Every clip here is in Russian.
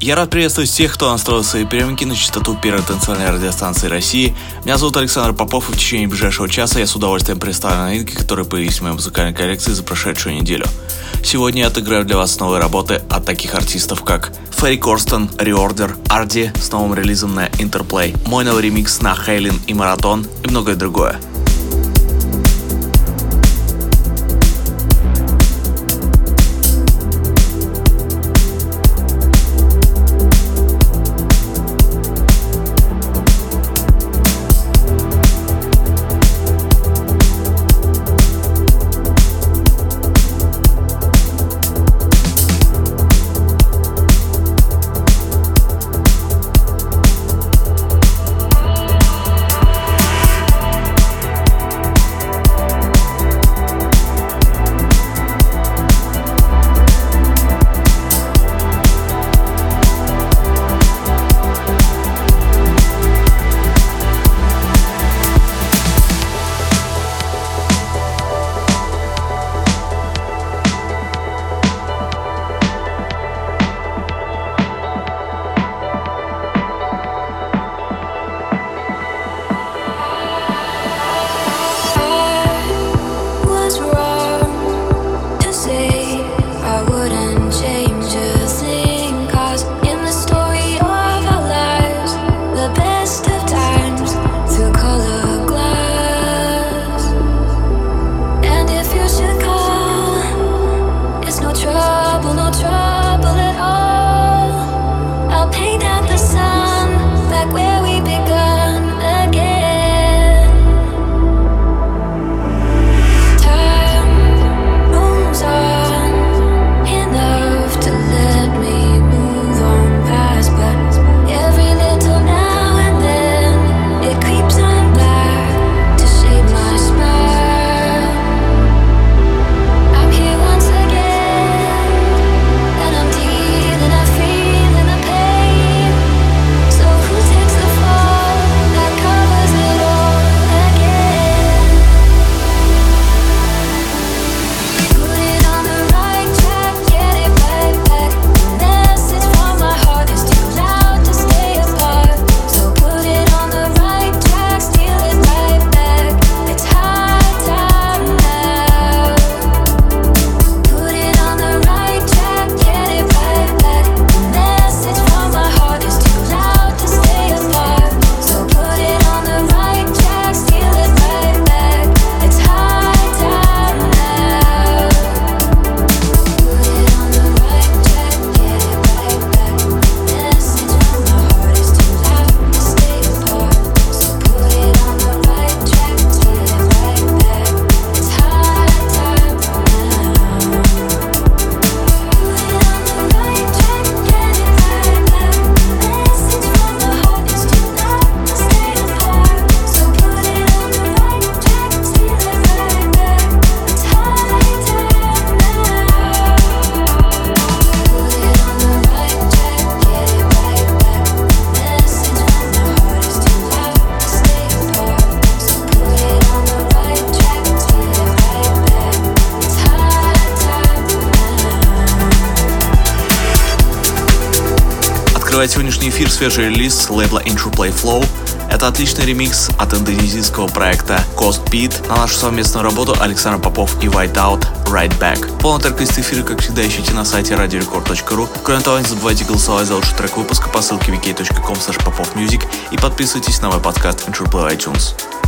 Я рад приветствовать всех, кто настроил свои приемники на частоту первой танцевальной радиостанции России. Меня зовут Александр Попов, и в течение ближайшего часа я с удовольствием представлю новинки, которые появились в моей музыкальной коллекции за прошедшую неделю. Сегодня я отыграю для вас новые работы от таких артистов, как Ферри Корстон, Reorder, Арди с новым релизом на Interplay, мой новый ремикс на Хейлин и Маратон и многое другое. Сегодняшний эфир свежий релиз с лейбла Intro Play Flow. Это отличный ремикс от индонезийского проекта Cost Beat на нашу совместную работу Александр Попов и Whiteout Right Back. Полный трек из эфира, как всегда, ищите на сайте radiorecord.ru. Кроме того, не забывайте голосовать за лучший трек выпуска по ссылке wiki.com popofmusic и подписывайтесь на мой подкаст Intro Play iTunes.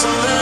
So.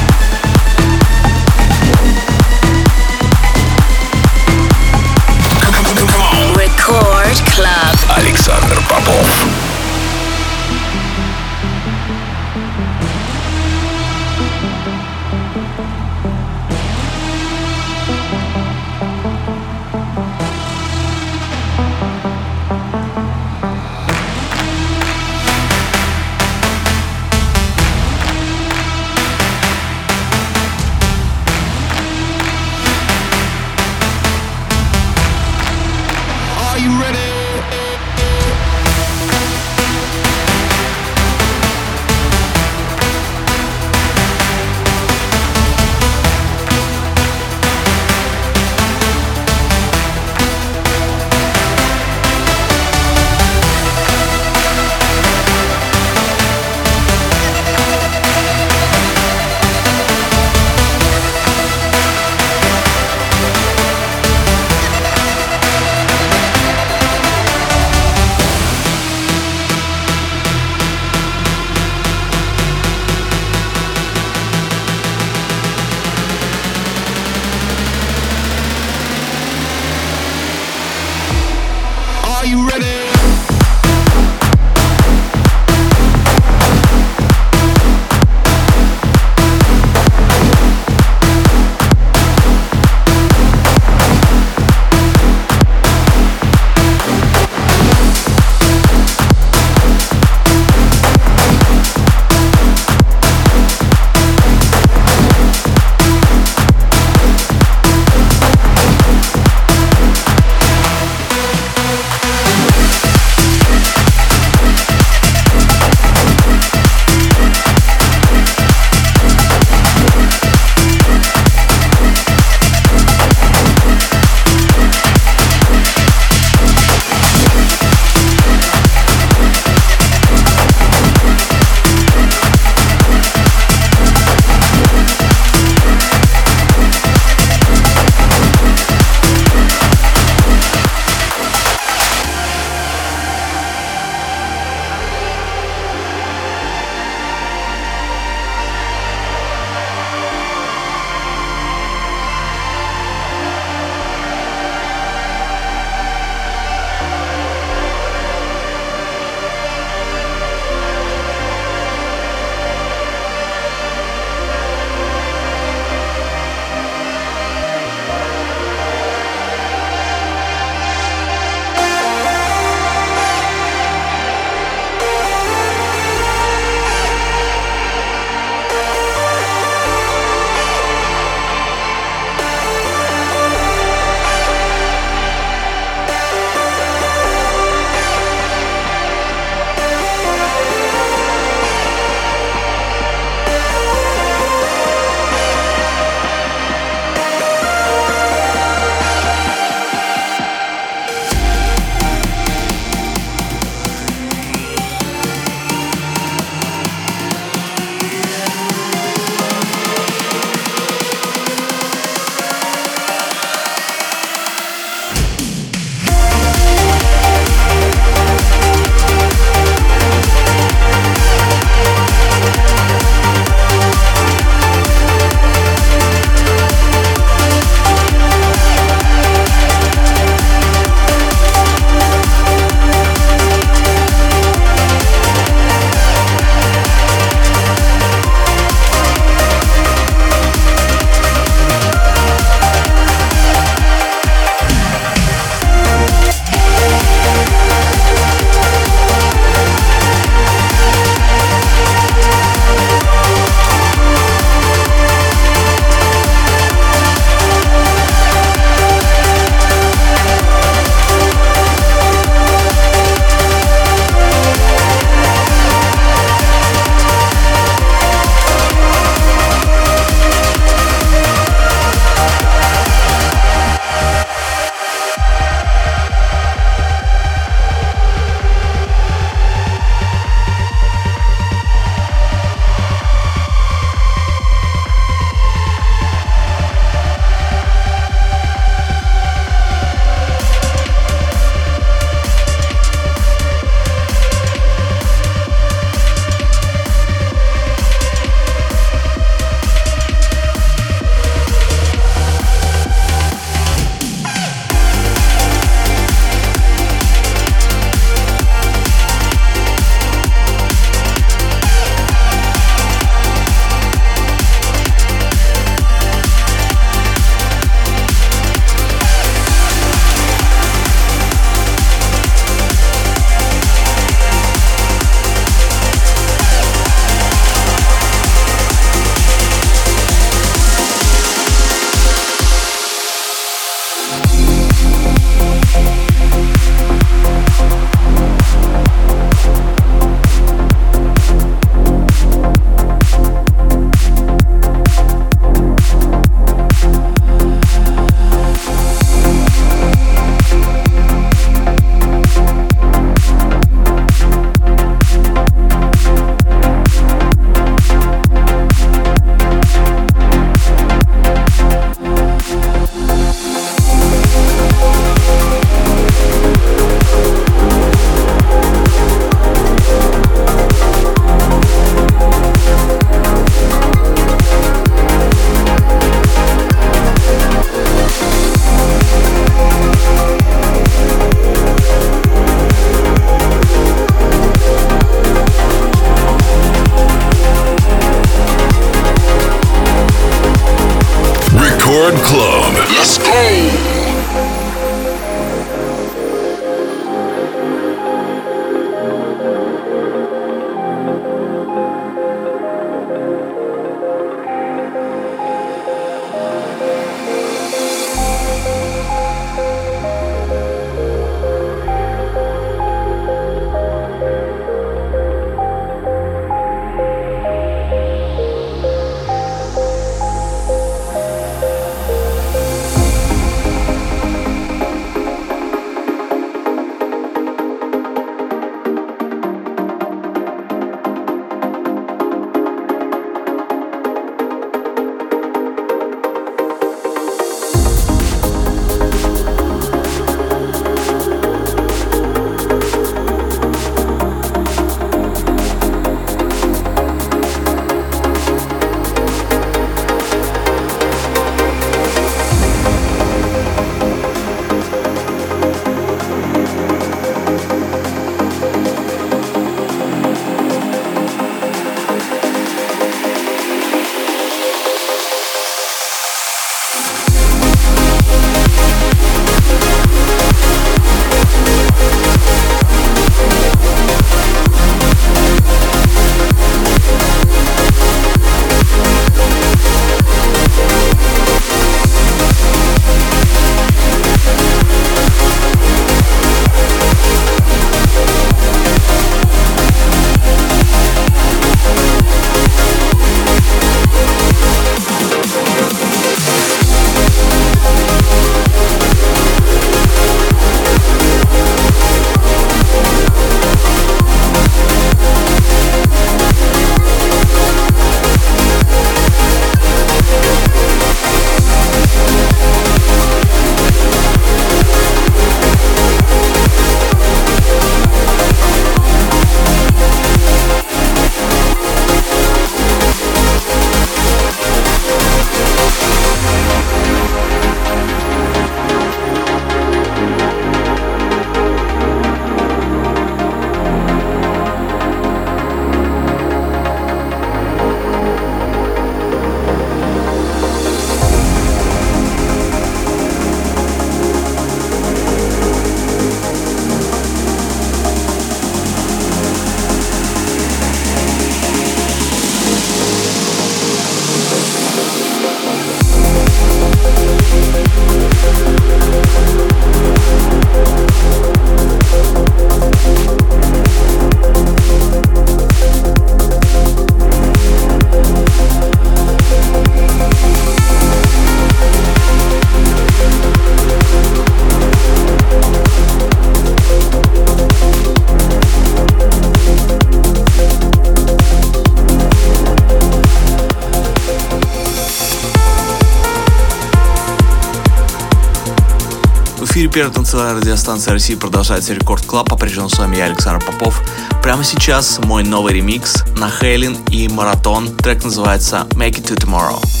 Эфире первой танцевальной радиостанции России продолжается Record Club. По-прежнему с вами я, Александр Попов. Прямо сейчас мой новый ремикс на HALIENE и Maratone. Трек называется Make It To Tomorrow.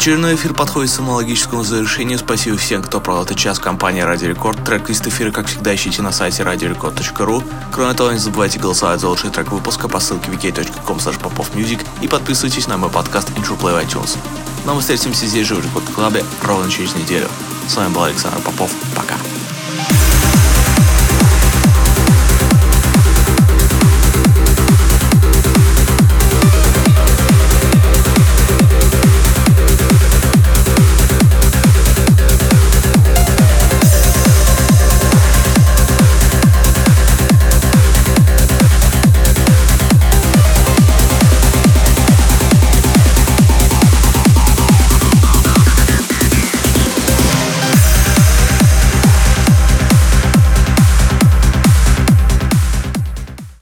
Очередной эфир подходит к самологическому завершению. Спасибо всем, кто провел этот час. Компания Радио Рекорд. Трек из эфира, как всегда, ищите на сайте radiorecord.ru. Кроме того, не забывайте голосовать за лучший трек выпуска по ссылке wiki.com popofmusic и подписывайтесь на мой подкаст Intro Play в iTunes. Но мы встретимся здесь же в Рекорд Клабе ровно через неделю. С вами был Александр Попов. Пока.